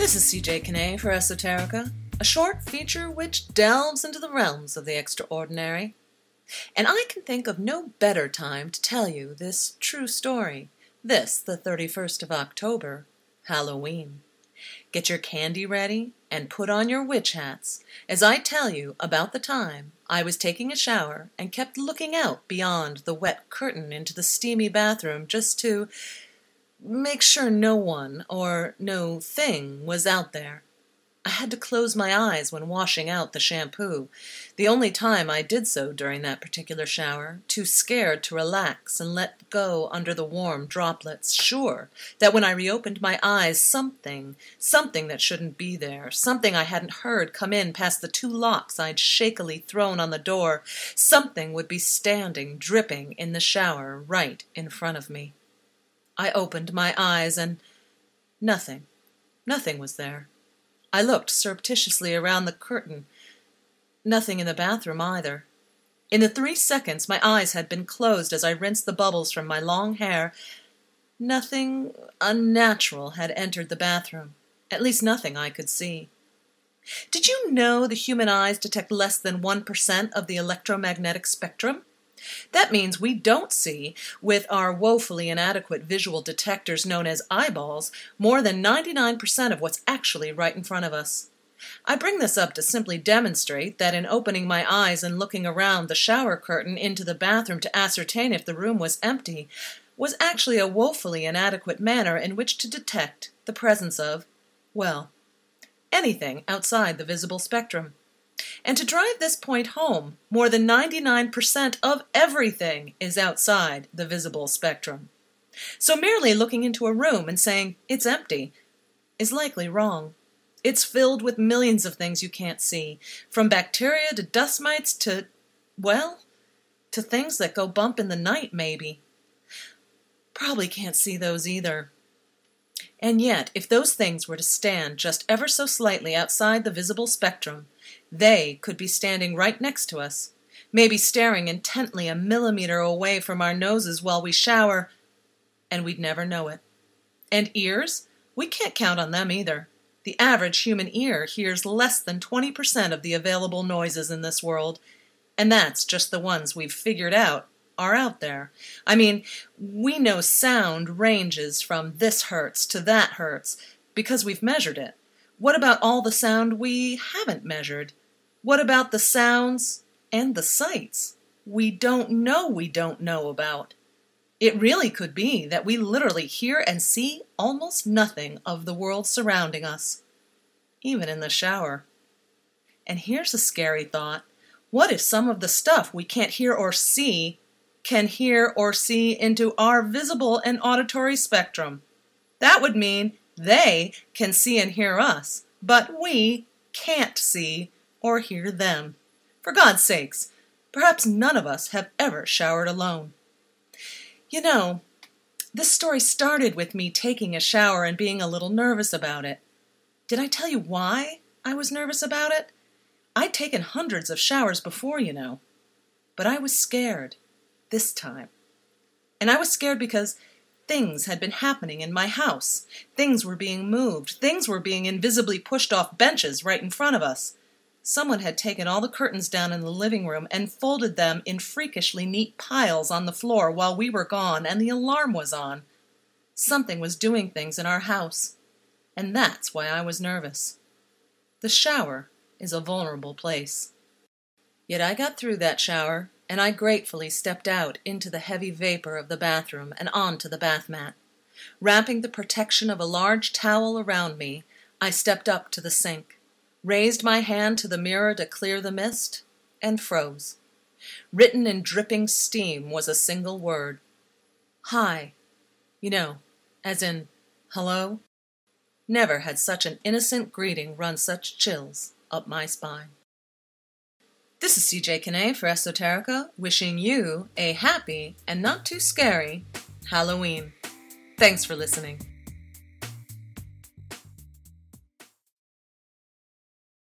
This is CJ Kinney for Esoterica, a short feature which delves into the realms of the extraordinary. And I can think of no better time to tell you this true story, this, the 31st of October, Halloween. Get your candy ready and put on your witch hats as I tell you about the time I was taking a shower and kept looking out beyond the wet curtain into the steamy bathroom just to make sure no one or no thing was out there. I had to close my eyes when washing out the shampoo, the only time I did so during that particular shower, too scared to relax and let go under the warm droplets, sure that when I reopened my eyes, something, something that shouldn't be there, something I hadn't heard come in past the two locks I'd shakily thrown on the door, something would be standing, dripping, in the shower right in front of me. I opened my eyes and nothing, nothing was there. I looked surreptitiously around the curtain. Nothing in the bathroom either. In the three seconds my eyes had been closed as I rinsed the bubbles from my long hair, nothing unnatural had entered the bathroom, at least nothing I could see. Did you know the human eyes detect less than 1% of the electromagnetic spectrum? That means we don't see, with our woefully inadequate visual detectors known as eyeballs, more than 99% of what's actually right in front of us. I bring this up to simply demonstrate that in opening my eyes and looking around the shower curtain into the bathroom to ascertain if the room was empty was actually a woefully inadequate manner in which to detect the presence of, well, anything outside the visible spectrum. And to drive this point home, more than 99% of everything is outside the visible spectrum. So merely looking into a room and saying it's empty is likely wrong. It's filled with millions of things you can't see, from bacteria to dust mites to, well, to things that go bump in the night, maybe. Probably can't see those either. And yet, if those things were to stand just ever so slightly outside the visible spectrum, they could be standing right next to us, maybe staring intently a millimeter away from our noses while we shower, and we'd never know it. And ears? We can't count on them either. The average human ear hears less than 20% of the available noises in this world, and that's just the ones we've figured out are out there. I mean, we know sound ranges from this hertz to that hertz because we've measured it. What about all the sound we haven't measured? What about the sounds and the sights we don't know we don't know about? It really could be that we literally hear and see almost nothing of the world surrounding us, even in the shower. And here's a scary thought. What if some of the stuff we can't hear or see can hear or see into our visible and auditory spectrum? That would mean they can see and hear us, but we can't see or hear them. For God's sakes, perhaps none of us have ever showered alone. You know, this story started with me taking a shower and being a little nervous about it. Did I tell you why I was nervous about it? I'd taken hundreds of showers before, you know. But I was scared this time. And I was scared because things had been happening in my house. Things were being moved. Things were being invisibly pushed off benches right in front of us. Someone had taken all the curtains down in the living room and folded them in freakishly neat piles on the floor while we were gone and the alarm was on. Something was doing things in our house. And that's why I was nervous. The shower is a vulnerable place. Yet I got through that shower, and I gratefully stepped out into the heavy vapor of the bathroom and onto the bath mat. Wrapping the protection of a large towel around me, I stepped up to the sink raised my hand to the mirror to clear the mist, and froze. Written in dripping steam was a single word Hi. You know, as in, hello? Never had such an innocent greeting run such chills up my spine. This is CJ Kinney for Esoterica, wishing you a happy and not too scary Halloween. Thanks for listening.